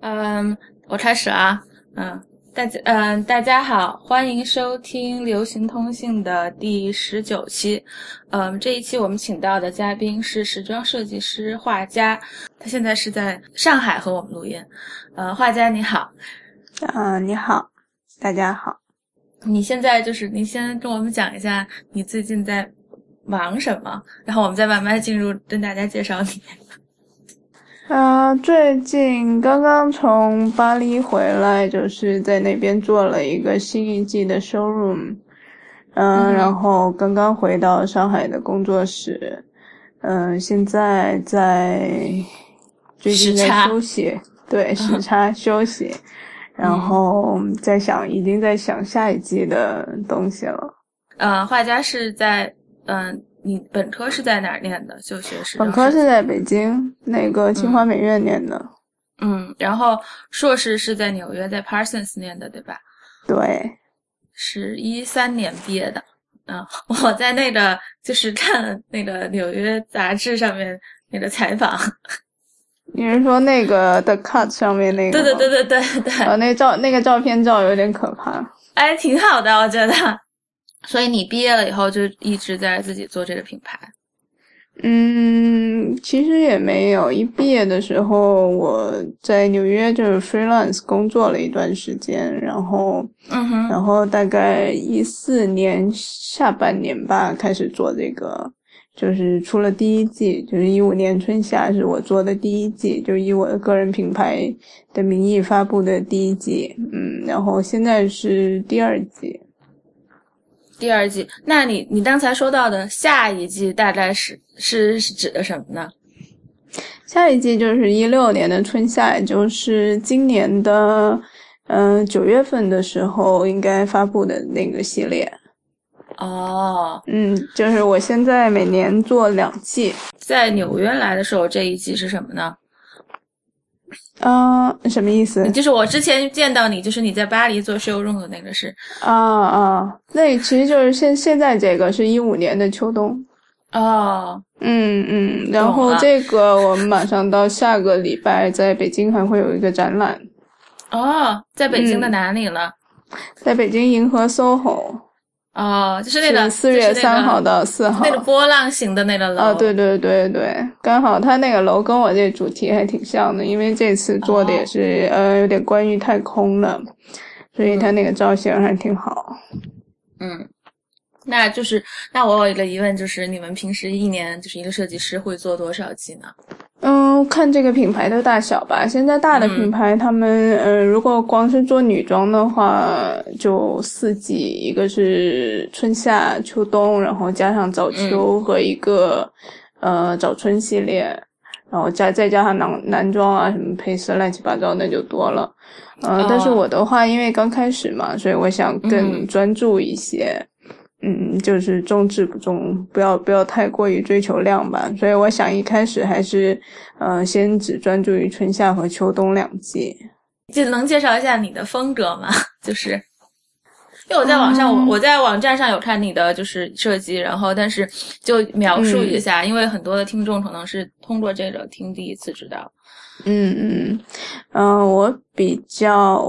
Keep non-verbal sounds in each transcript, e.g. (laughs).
嗯，我开始啊。嗯，大家，嗯，大家好，欢迎收听流行通信的第十九期。嗯，这一期我们请到的嘉宾是时装设计师画家，他现在是在上海和我们录音。呃，画家你好。嗯，你好，大家好。你现在就是你先跟我们讲一下你最近在忙什么，然后我们再慢慢进入跟大家介绍你。啊，最近刚刚从巴黎回来，就是在那边做了一个新一季的 showroom，嗯，然后刚刚回到上海的工作室，嗯，现在在最近在休息，对，时差休息，然后在想，已经在想下一季的东西了。呃，画家是在嗯。你本科是在哪儿念的？就学是本科是在北京那个清华美院念的，嗯，然后硕士是在纽约在 Parsons 念的，对吧？对，是一三年毕业的。嗯，我在那个就是看那个纽约杂志上面那个采访，(laughs) 你是说那个 The Cut 上面那个？对对对对对对。呃，那照那个照片照有点可怕。哎，挺好的，我觉得。所以你毕业了以后就一直在自己做这个品牌？嗯，其实也没有。一毕业的时候，我在纽约就是 freelance 工作了一段时间，然后，嗯哼，然后大概一四年下半年吧，开始做这个，就是出了第一季，就是一五年春夏是我做的第一季，就以我的个人品牌的名义发布的第一季，嗯，然后现在是第二季。第二季，那你你刚才说到的下一季大概是是指的什么呢？下一季就是一六年的春夏，也就是今年的嗯九月份的时候应该发布的那个系列。哦，嗯，就是我现在每年做两季。在纽约来的时候，这一季是什么呢？啊，什么意思？就是我之前见到你，就是你在巴黎做 showroom 的那个是啊啊，那其实就是现现在这个是一五年的秋冬哦，嗯嗯，然后这个我们马上到下个礼拜在北京还会有一个展览哦，在北京的哪里了？在北京银河 SOHO。哦，就是那个四月三号到四号，那个波浪形的那个楼。啊，对对对对，刚好它那个楼跟我这主题还挺像的，因为这次做的也是呃有点关于太空了，所以它那个造型还挺好。嗯，那就是那我有一个疑问，就是你们平时一年就是一个设计师会做多少季呢？嗯，看这个品牌的大小吧。现在大的品牌，他们呃，如果光是做女装的话，就四季，一个是春夏秋冬，然后加上早秋和一个呃早春系列，然后加再加上男男装啊什么配色乱七八糟那就多了。呃，但是我的话，因为刚开始嘛，所以我想更专注一些。嗯，就是重质不重，不要不要太过于追求量吧。所以我想一开始还是，呃，先只专注于春夏和秋冬两季。就能介绍一下你的风格吗？(laughs) 就是，因为我在网上，我我在网站上有看你的就是设计，然后但是就描述一下，因为很多的听众可能是通过这个听第一次知道。嗯嗯嗯，我比较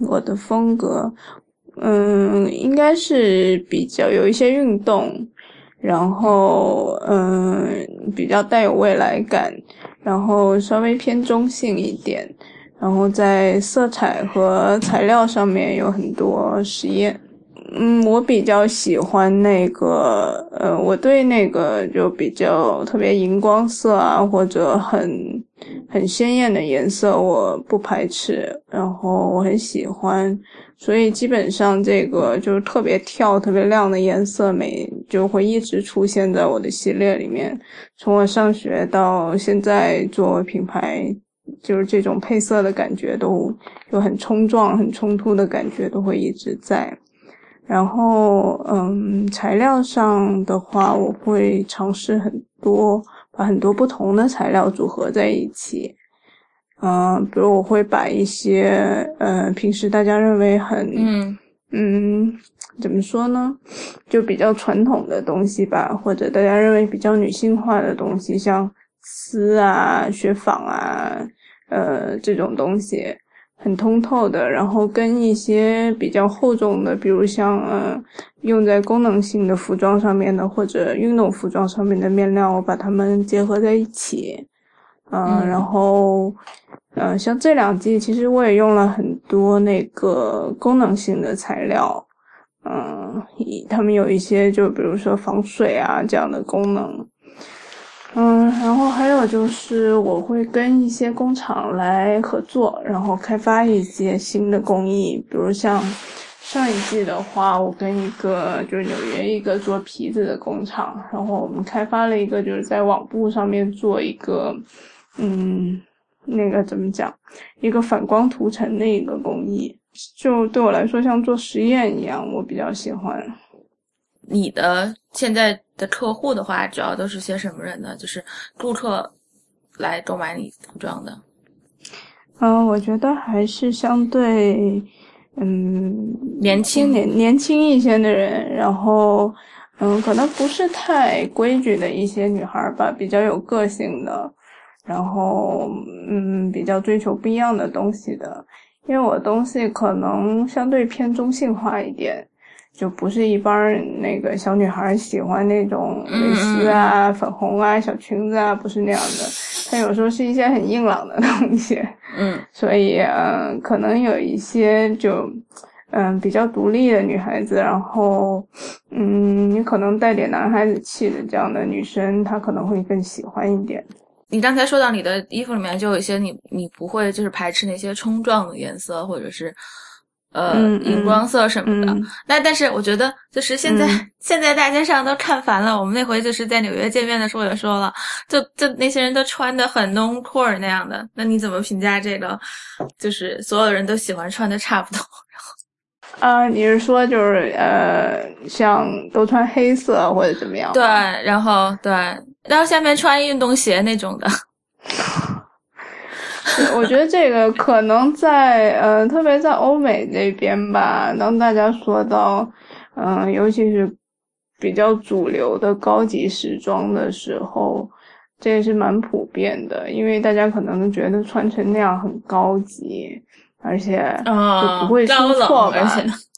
我的风格。嗯，应该是比较有一些运动，然后嗯，比较带有未来感，然后稍微偏中性一点，然后在色彩和材料上面有很多实验。嗯，我比较喜欢那个，呃，我对那个就比较特别荧光色啊，或者很很鲜艳的颜色，我不排斥，然后我很喜欢，所以基本上这个就是特别跳、特别亮的颜色美就会一直出现在我的系列里面。从我上学到现在做品牌，就是这种配色的感觉都就很冲撞、很冲突的感觉都会一直在。然后，嗯，材料上的话，我会尝试很多，把很多不同的材料组合在一起。嗯，比如我会把一些，呃，平时大家认为很，嗯嗯，怎么说呢，就比较传统的东西吧，或者大家认为比较女性化的东西，像丝啊、雪纺啊，呃这种东西。很通透的，然后跟一些比较厚重的，比如像呃用在功能性的服装上面的，或者运动服装上面的面料，我把它们结合在一起。嗯，然后嗯，像这两季，其实我也用了很多那个功能性的材料。嗯，他们有一些就比如说防水啊这样的功能。嗯，然后还有就是我会跟一些工厂来合作，然后开发一些新的工艺，比如像上一季的话，我跟一个就是纽约一个做皮子的工厂，然后我们开发了一个就是在网布上面做一个，嗯，那个怎么讲，一个反光涂层的一个工艺，就对我来说像做实验一样，我比较喜欢。你的现在的客户的话，主要都是些什么人呢？就是顾客来购买你服装的。嗯，我觉得还是相对，嗯，年轻年年轻一些的人，然后，嗯，可能不是太规矩的一些女孩吧，比较有个性的，然后，嗯，比较追求不一样的东西的。因为我东西可能相对偏中性化一点。就不是一般那个小女孩喜欢那种蕾丝啊、粉红啊、小裙子啊，不是那样的。它有时候是一些很硬朗的东西，嗯，(laughs) 所以嗯，可能有一些就嗯比较独立的女孩子，然后嗯，你可能带点男孩子气的这样的女生，她可能会更喜欢一点。你刚才说到你的衣服里面就有一些你你不会就是排斥那些冲撞的颜色，或者是。呃，荧光色什么的，那但是我觉得就是现在 (laughs) 现在大街上都看烦了。我们那回就是在纽约见面的时候也说了，就就那些人都穿的很 non core 那样的。那你怎么评价这个？就是所有人都喜欢穿的差不多。(laughs) 啊，你是说就是呃，像都穿黑色或者怎么样？对，然后对，然后下面穿运动鞋那种的。(laughs) 我觉得这个可能在呃，特别在欧美那边吧，当大家说到嗯，尤其是比较主流的高级时装的时候，这也是蛮普遍的，因为大家可能觉得穿成那样很高级，而且就不会出错吧？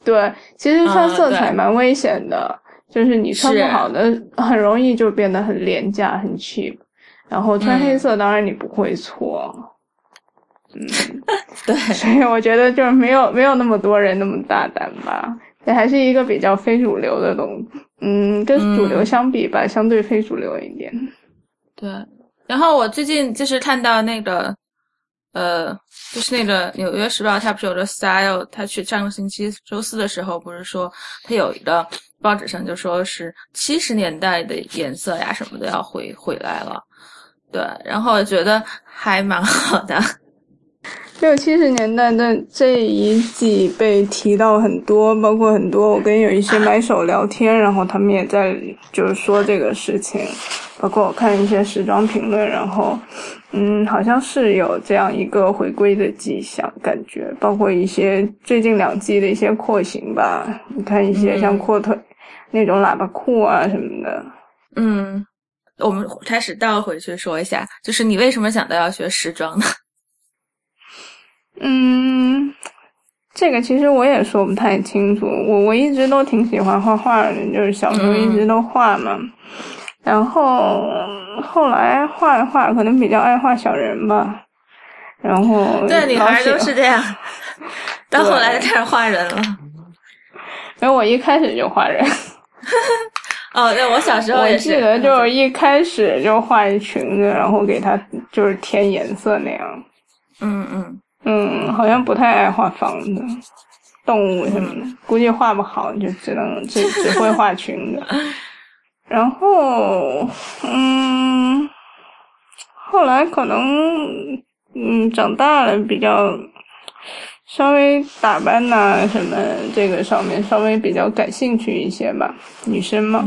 对，其实穿色彩蛮危险的，就是你穿不好的，很容易就变得很廉价、很 cheap。然后穿黑色，当然你不会错。嗯，(laughs) 对，所以我觉得就是没有没有那么多人那么大胆吧，这还是一个比较非主流的东，嗯，跟主流相比吧，相对非主流一点。对，然后我最近就是看到那个，呃，就是那个《纽约时报》，它不是有个 style，它去上个星期周四的时候，不是说它有一个报纸上就说是七十年代的颜色呀什么的要回回来了，对，然后我觉得还蛮好的。(laughs) 六七十年代的这一季被提到很多，包括很多我跟有一些买手聊天，然后他们也在就是说这个事情，包括我看一些时装评论，然后嗯，好像是有这样一个回归的迹象，感觉包括一些最近两季的一些廓形吧，你看一些像阔腿那种喇叭裤啊什么的，嗯，我们开始倒回去说一下，就是你为什么想到要学时装呢？(laughs) 嗯，这个其实我也说不太清楚。我我一直都挺喜欢画画的，就是小时候一直都画嘛。然后后来画一画，可能比较爱画小人吧。然后对女孩都是这样，(laughs) 到后来就开始画人了。因为我一开始就画人。(laughs) 哦，对，我小时候也是。我记得就是一开始就画一裙子，然后给它就是填颜色那样。嗯嗯。嗯，好像不太爱画房子、动物什么的，估计画不好，就只能只只会画裙子。(laughs) 然后，嗯，后来可能，嗯，长大了比较稍微打扮呐什么这个上面稍微比较感兴趣一些吧，女生嘛，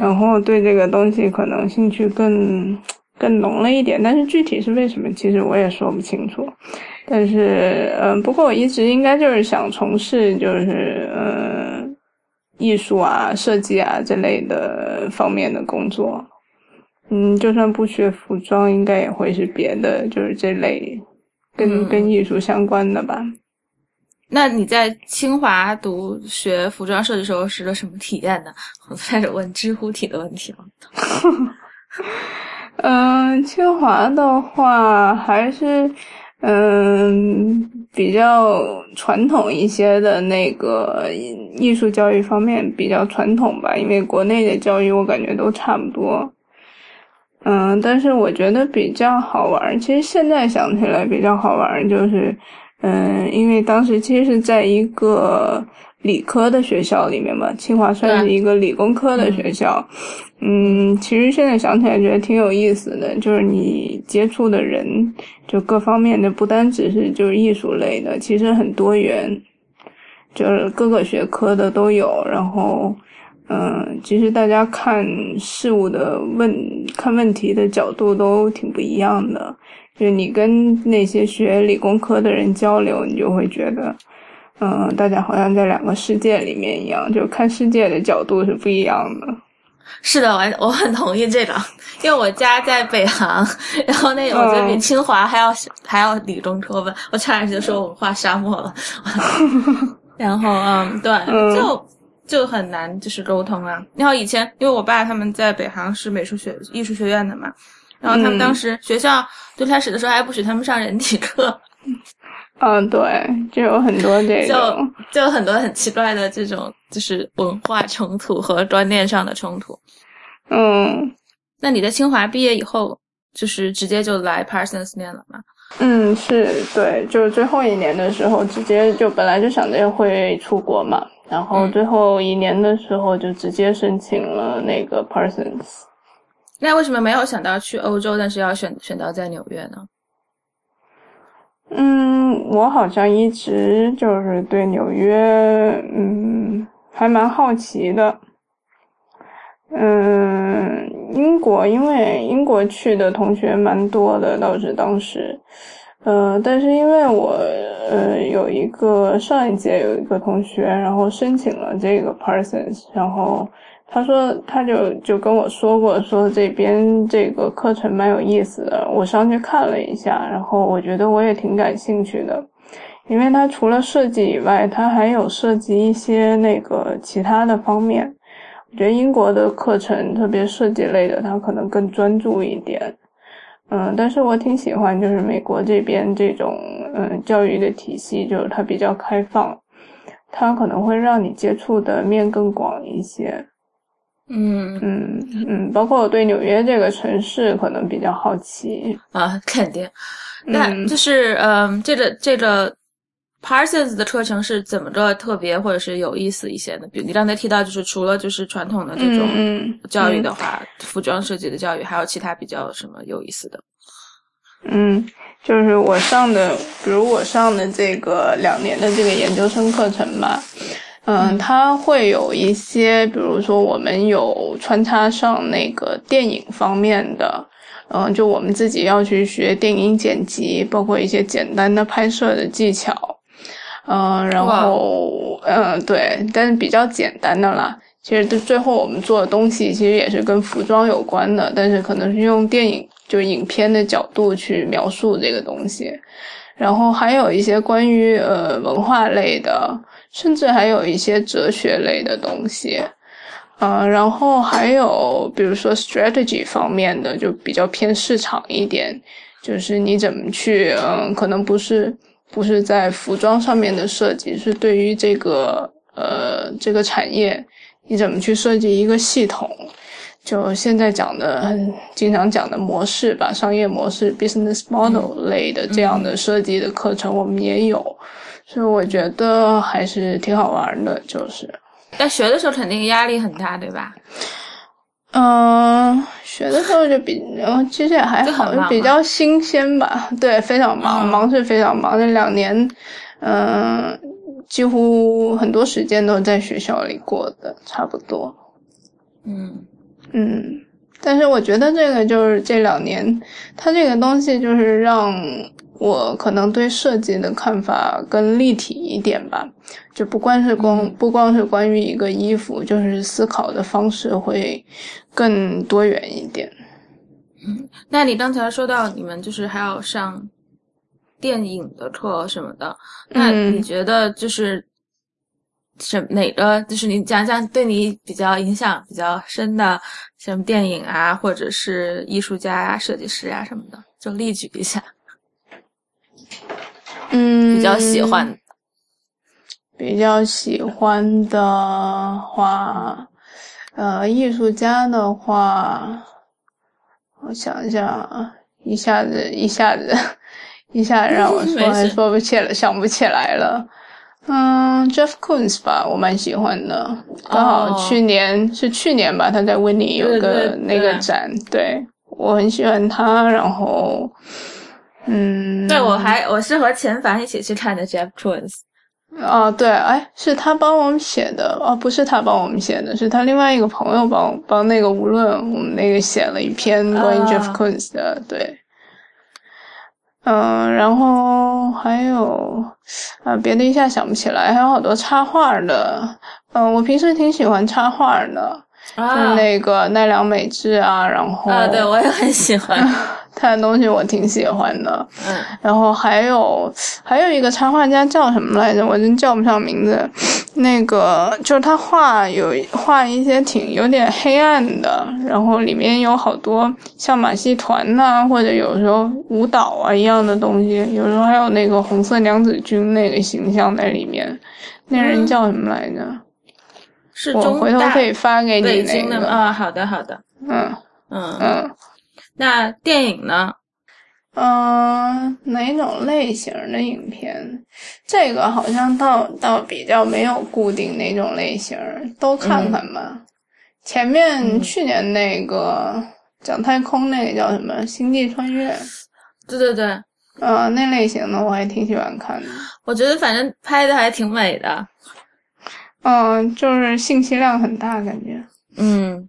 然后对这个东西可能兴趣更更浓了一点，但是具体是为什么，其实我也说不清楚。但是，嗯，不过我一直应该就是想从事就是嗯艺术啊、设计啊这类的方面的工作，嗯，就算不学服装，应该也会是别的，就是这类跟、嗯跟艺术相关的吧。那你在清华读学服装设计时候是个什么体验呢？我开始问知乎体的问题了。嗯，(laughs) 清华的话还是嗯比较传统一些的那个艺术教育方面比较传统吧，因为国内的教育我感觉都差不多。嗯，但是我觉得比较好玩，其实现在想起来比较好玩，就是嗯，因为当时其实是在一个理科的学校里面嘛，清华算是一个理工科的学校。嗯，其实现在想起来觉得挺有意思的，就是你接触的人，就各方面的，不单只是就是艺术类的，其实很多元，就是各个学科的都有。然后，嗯，其实大家看事物的问看问题的角度都挺不一样的。就你跟那些学理工科的人交流，你就会觉得，嗯，大家好像在两个世界里面一样，就看世界的角度是不一样的。是的，我我很同意这个，因为我家在北航，然后那个我觉得比清华还要、还要理工科吧，我差点就说文化沙漠了。(laughs) 然后嗯，对，嗯就就很难就是沟通啊。然后以前因为我爸他们在北航是美术学艺术学院的嘛，然后他们当时学校最开始的时候还不许他们上人体课，嗯，对，就有很多这就种，就有很多很奇怪的这种就是文化冲突和观念上的冲突。嗯那你在清华毕业以后，就是直接就来 Parsons 念了吗？嗯，是对，就是最后一年的时候，直接就本来就想着会出国嘛，然后嗯最后一年的时候就直接申请了那个 Parsons。那为什么没有想到去欧洲，但是要选选到在纽约呢？嗯，我好像一直就是对纽约，嗯，还蛮好奇的。嗯，英国因为英国去的同学蛮多的，倒是当时，呃，但是因为我呃有一个上一届有一个同学，然后申请了这个 Parsons，然后他说他就就跟我说过，说这边这个课程蛮有意思的，我上去看了一下，然后我觉得我也挺感兴趣的，因为它除了设计以外，它还有涉及一些那个其他的方面。我觉得英国的课程，特别设计类的，它可能更专注一点。嗯，但是我挺喜欢，就是美国这边这种嗯教育的体系，就是它比较开放，它可能会让你接触的面更广一些。嗯嗯嗯，包括我对纽约这个城市可能比较好奇。啊，肯定。那嗯就是嗯，这个这个 Parsons 的课程是怎么着特别或者是有意思一些的？比如你刚才提到，就是除了就是传统的这种教育的话，服装设计的教育，还有其他比较什么有意思的？嗯，就是我上的，比如我上的这个两年的这个研究生课程吧，嗯，它会有一些，比如说我们有穿插上那个电影方面的，嗯，就我们自己要去学电影剪辑，包括一些简单的拍摄的技巧，嗯，然后嗯对，但是比较简单的啦。其实最后我们做的东西其实也是跟服装有关的，但是可能是用电影就影片的角度去描述这个东西，然后还有一些关于呃文化类的，甚至还有一些哲学类的东西，呃，然后还有比如说 strategy 方面的，就比较偏市场一点，就是你怎么去，嗯、可能不是不是在服装上面的设计，是对于这个呃这个产业。你怎么去设计一个系统？就现在讲的很经常讲的模式吧，商业模式 （business model） 类的这样的设计的课程，我们也有，所以我觉得还是挺好玩的。就是，在学的时候肯定压力很大，对吧？嗯，学的时候就比，嗯，其实也还好，比较新鲜吧。(laughs) 对，非常忙，嗯忙是非常忙。这两年，嗯，几乎很多时间都在学校里过的，差不多。嗯嗯，但是我觉得这个就是这两年，它这个东西就是让我可能对设计的看法更立体一点吧，就不光是光嗯。不光是关于一个衣服，就是思考的方式会更多元一点。嗯，那你刚才说到你们就是还要上电影的课什么的，那嗯。你觉得就是什哪个就是你讲讲对你比较影响比较深的，什么电影啊，或者是艺术家呀、设计师啊什么的，就例举一下，嗯，比较喜欢。比较喜欢的话，呃，艺术家的话，我想一下啊，一下子一下子 (laughs) 一下子让我说还说不起来，想不起来了。嗯，Jeff Koons 吧，我蛮喜欢的。刚好哦去年、是去年吧，他在温尼有个那个对展，对我很喜欢他。然后，嗯，对，我还我是和钱凡一起去看的 Jeff Koons。哦，对，哎，是他帮我们写的，哦，不是他帮我们写的，是他另外一个朋友帮帮那个无论我们那个写了一篇关于啊 Jeff Koons 的，对，嗯，然后还有啊，别的一下想不起来，还有好多插画的，嗯，我平时挺喜欢插画的，就那个奈良美智啊，然后啊，对我也很喜欢。(laughs) 他的东西我挺喜欢的，嗯然后还有还有一个插画家叫什么来着？我真叫不上名字。那个就是他画有画一些挺有点黑暗的，然后里面有好多像马戏团呐、或者有时候舞蹈啊一样的东西，有时候还有那个红色娘子军那个形象在里面。那人叫什么来着？我是中大回头可以发给你那个。啊，好的好的。嗯嗯，嗯。那电影呢？嗯，哪种类型的影片？这个好像倒倒比较没有固定哪种类型，都看看吧。前面嗯去年那个讲太空那个叫什么《星际穿越》，对对对，呃，那类型的我还挺喜欢看的。我觉得反正拍的还挺美的。嗯，就是信息量很大，感觉。嗯，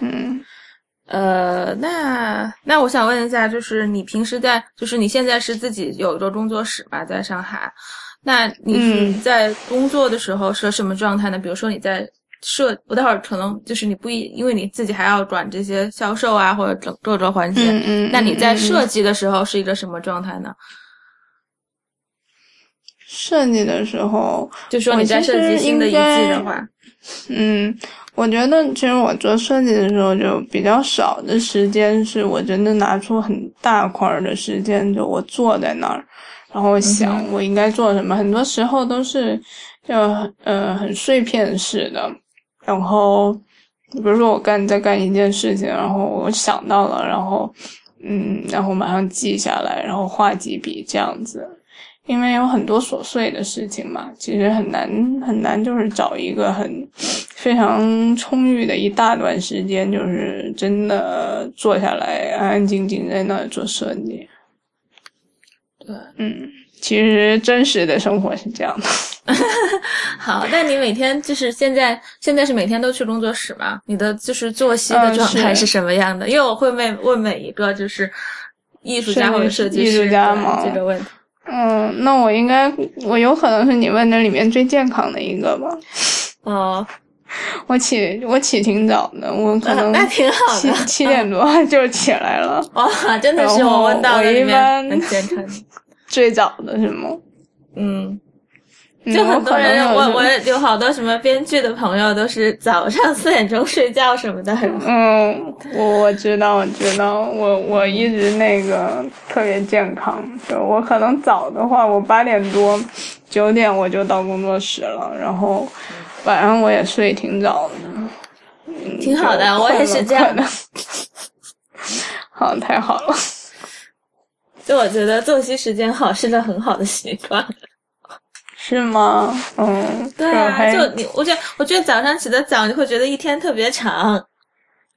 嗯呃，那那我想问一下，就是你平时在，就是你现在是自己有一个工作室吧，在上海，那你在工作的时候是什么状态呢？比如说你在设，我待会儿可能就是你不一，因为你自己还要管这些销售啊，或者整各个环节，嗯嗯。那你在设计的时候是一个什么状态呢？设计的时候，就说你在设计新的一季的话，嗯，我觉得其实我做设计的时候就比较少的时间，是我真的拿出很大块儿的时间，就我坐在那儿，然后想我应该做什么。很多时候都是就呃很碎片式的，然后比如说我干在干一件事情，然后我想到了，然后嗯，然后马上记下来，然后画几笔这样子。因为有很多琐碎的事情嘛，其实很难很难，就是找一个很非常充裕的一大段时间，就是真的坐下来安安静静在那做设计。对，嗯，其实真实的生活是这样的。(laughs) 好，那你每天就是现在现在是每天都去工作室吗？你的就是作息的状态是什么样的？因为我会问问每一个就是艺术家或者设计艺师术家吗这个问题。嗯，那我应该，我有可能是你问的里面最健康的一个吧。哦，(laughs) 我起我起挺早的，我可能那挺好七的。七点多 (laughs) 就起来了。哇，真的是我问到的我里面一般。(laughs) 最早的是吗？嗯，嗯就很多人，我我我有有好多什么编剧的朋友都是早上四点钟睡觉什么的。(laughs) 嗯，我我知道，我知道，我我一直那个特别健康，就我可能早的话，我八点多、九点我就到工作室了，然后晚上我也睡挺早的，嗯挺好的我也是这样的。好，太好了。就我觉得作息时间好是个很好的习惯。是吗？嗯，对啊，就你，我觉得我觉得早上起得早，你会觉得一天特别长。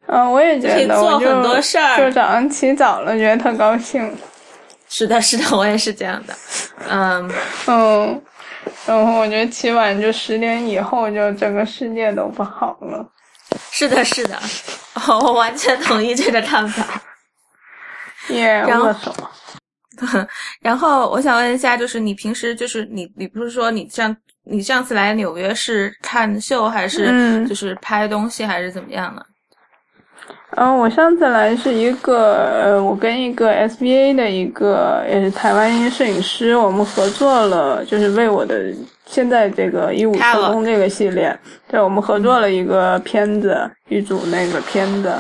嗯，我也觉可以得，做很多事儿就早上起早了，觉得特高兴。是的，是的，我也是这样的。嗯，嗯，然后我觉得起晚就十点以后，就整个世界都不好了。是的，是的，哦，我完全同意这个看法。(laughs) 耶，然后握手。(laughs) 然后我想问一下，就是你平时就是你，你不是说你上你上次来纽约是看秀还是嗯就是拍东西还是怎么样呢？嗯，我上次来是一个，呃，我跟一个 SBA 的一个也是台湾一个摄影师，我们合作了，就是为我的现在这个一五成功这个系列，对，我们合作了一个片子，一组那个片子。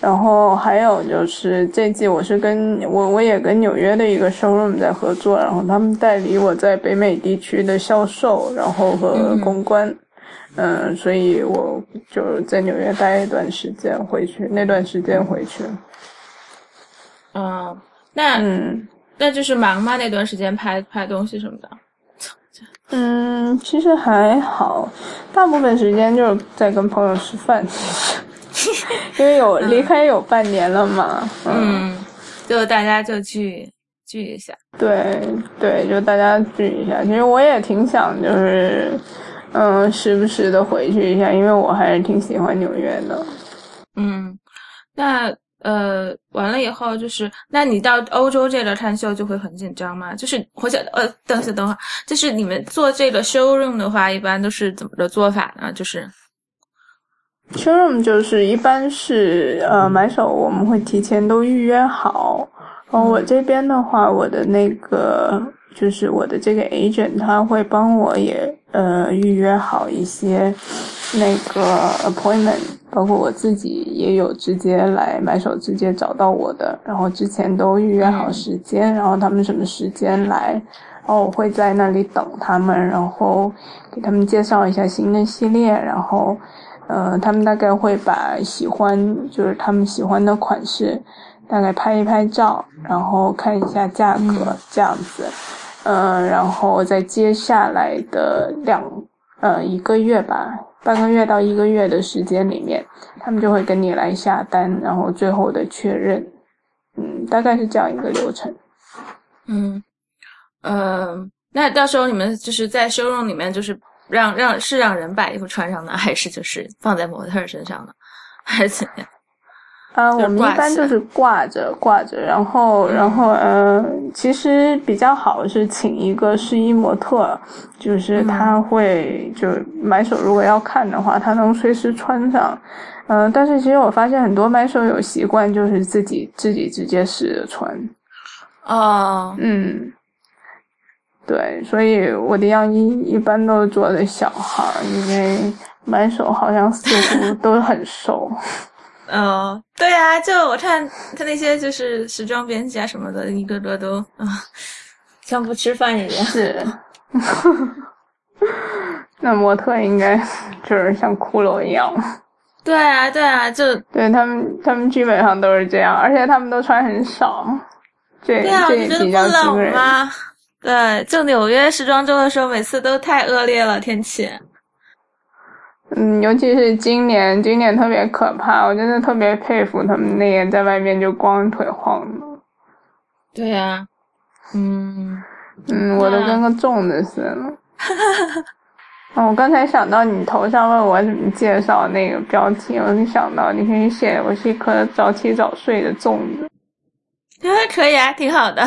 然后还有就是这季我是跟我我也跟纽约的一个 showroom 在合作，然后他们代理我在北美地区的销售，然后和公关。嗯，所以我就在纽约待一段时间，回去那段时间回去。嗯，那嗯，那就是忙吗？那段时间拍拍东西什么的？嗯，其实还好，大部分时间就是在跟朋友吃饭，(laughs) 因为有离开有半年了嘛。嗯，就大家就聚聚一下。对对，就大家聚一下。其实我也挺想就是。嗯，时不时的回去一下，因为我还是挺喜欢纽约的。嗯，那呃，完了以后就是，那你到欧洲这个看秀就会很紧张吗？就是我想，呃，等下等会儿，就是你们做这个 showroom 的话，一般都是怎么个做法呢？就是 showroom 就是一般是呃买手我们会提前都预约好，然后我这边的话，我的那个。就是我的这个 agent，他会帮我也呃预约好一些那个 appointment，包括我自己也有直接来买手直接找到我的，然后之前都预约好时间，然后他们什么时间来，然后我会在那里等他们，然后给他们介绍一下新的系列，然后呃他们大概会把喜欢就是他们喜欢的款式大概拍一拍照，然后看一下价格这样子。嗯，然后在接下来的两呃一个月吧，半个月到一个月的时间里面，他们就会跟你来下单，然后最后的确认，嗯，大概是这样一个流程。嗯，呃，那到时候你们就是在修容里面，就是让让是让人把衣服穿上呢，还是就是放在模特身上呢，还是怎样？啊，我们一般就是挂着挂着，然后然后呃，其实比较好是请一个试衣模特，就是他会就买手如果要看的话，他能随时穿上。嗯，但是其实我发现很多买手有习惯就是自己自己直接试着穿。哦，嗯，对，所以我的样衣一般都是做的小孩，因为买手好像似乎 (laughs) 都很瘦。嗯，对啊，就我看他那些就是时装编辑啊什么的，一个个都啊，像不吃饭一样。是，(laughs) 那模特应该就是像骷髅一样。对啊，对啊，就对他们，他们基本上都是这样，而且他们都穿很少。这这也比较惊人。对，就纽约时装周的时候，每次都太恶劣了天气。嗯，尤其是今年，今年特别可怕，我真的特别佩服他们那个在外面就光腿晃的。对呀，嗯嗯，我都跟个粽子似的。(laughs) 哦，我刚才想到你头上问我怎么介绍那个标题，我就想到你可以写我是一颗早起早睡的粽子。(laughs) 可以啊，挺好的。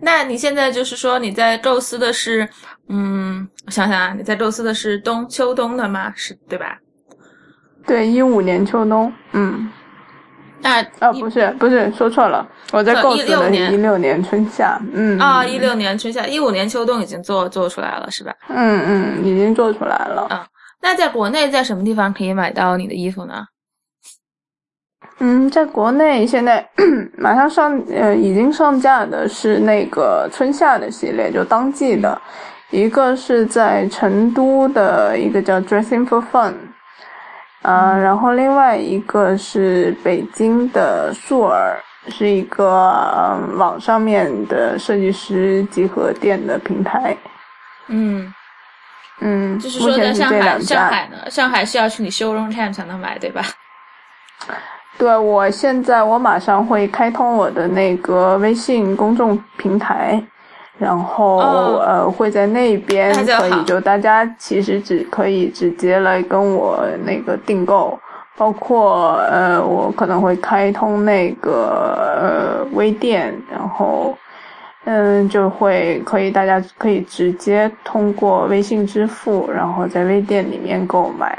那你现在就是说你在构思的是，嗯，我想想啊，你在构思的是冬秋冬的吗？是对吧？对，一五年秋冬，嗯。那啊，不是，不是，说错了，我在构思的是一六年春夏，嗯。啊，一六年春夏，一五年秋冬已经做做出来了，是吧？嗯嗯，已经做出来了。嗯，那在国内在什么地方可以买到你的衣服呢？嗯，在国内现在 (clears throat) 马上上呃已经上架的是那个春夏的系列，就当季的，一个是在成都的一个叫 Dressing for Fun，啊，然后另外一个是北京的素儿，是一个网上面的设计师集合店的平台。嗯嗯，就是说在上海，上海呢，上海是要去你 showroom time 才能买，对吧？对，我现在我马上会开通我的那个微信公众平台，然后呃会在那边可以就大家其实只可以直接来跟我那个订购，包括呃我可能会开通那个呃微店，然后嗯就会可以大家可以直接通过微信支付，然后在微店里面购买，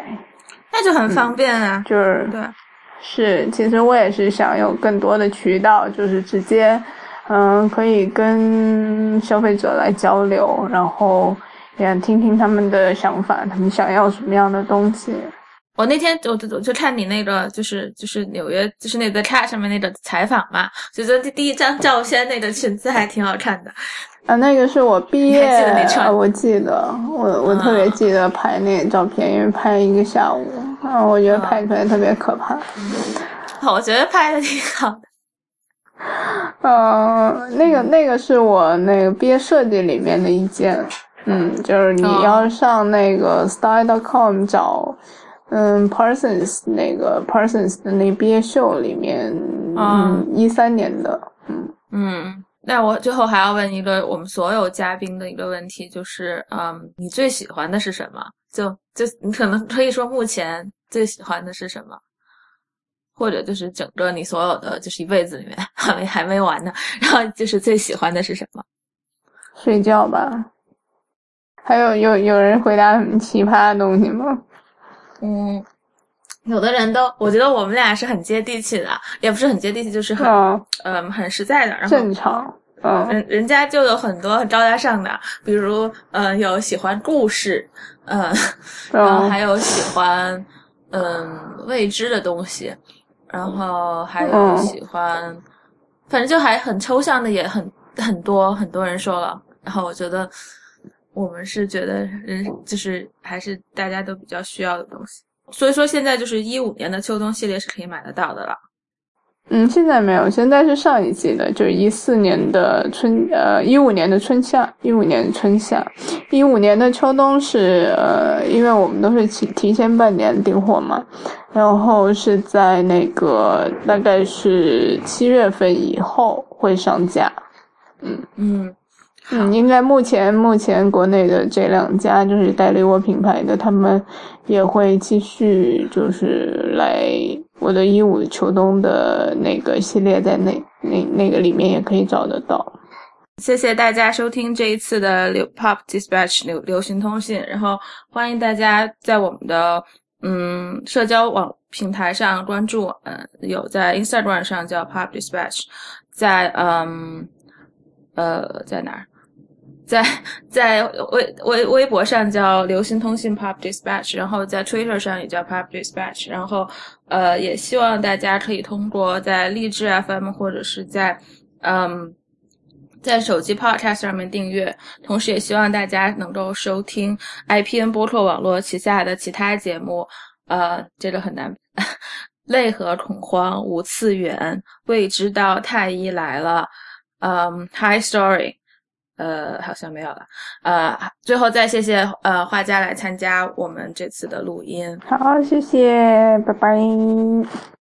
那就很方便啊，就是对。是，其实我也是想有更多的渠道，就是直接，嗯，可以跟消费者来交流，然后也听听他们的想法，他们想要什么样的东西。我那天我就我就看你那个就是就是纽约就是那个 chat 上面那个采访嘛，觉得第第一张照片那个裙子还挺好看的。啊，那个是我毕业，我记得，我我特别记得拍那个照片，因为拍一个下午，啊，我觉得拍出来特别可怕。我觉得拍的挺好的。嗯，那个那个是我那个毕业设计里面的一件，嗯，就是你要上那个 style.com 找。嗯，Parsons 那个 Parsons 的那毕业秀里面，嗯，一三年的，嗯嗯，那我最后还要问一个我们所有嘉宾的一个问题，就是，嗯，你最喜欢的是什么？就就你可能可以说目前最喜欢的是什么，或者就是整个你所有的就是一辈子里面 (laughs) 还没还没完呢，然后就是最喜欢的是什么？睡觉吧。还有有有人回答很奇葩的东西吗？嗯，有的人都，我觉得我们俩是很接地气的，也不是很接地气，就是很，嗯，很实在的。然后正常，嗯，人人家就有很多很高大上的，比如，嗯，有喜欢故事，嗯，(laughs) 然后还有喜欢，嗯，未知的东西，然后还有喜欢，反正就还很抽象的，也很很多很多人说了。然后我觉得。我们是觉得人就是还是大家都比较需要的东西，所以说现在就是一五年的秋冬系列是可以买得到的了。嗯，现在没有，现在是上一季的，就是一四年的春，呃，一五年的春夏，一五年春夏，一五年的秋冬是呃，因为我们都是提提前半年订货嘛，然后是在那个大概是七月份以后会上架。嗯嗯。嗯，应该目前目前国内的这两家就是代理我品牌的，他们也会继续就是来我的一五秋冬的那个系列，在那那那个里面也可以找得到。谢谢大家收听这一次的流 Pop Dispatch 流流行通信，然后欢迎大家在我们的嗯社交网平台上关注，嗯，有在 Instagram 上叫 Pop Dispatch，在嗯呃在哪儿？在在微微微博上叫流行通信 Pop Dispatch，然后在 Twitter 上也叫 Pop Dispatch，然后呃也希望大家可以通过在荔枝 FM 或者是在嗯在手机 Podcast 上面订阅，同时也希望大家能够收听 IPN 播客网络旗下的其他节目，呃这个很难，泪和恐慌、无次元、未知道太医来了，嗯 High Story。呃，好像没有了。呃，最后再谢谢呃画家来参加我们这次的录音。好，谢谢，拜拜。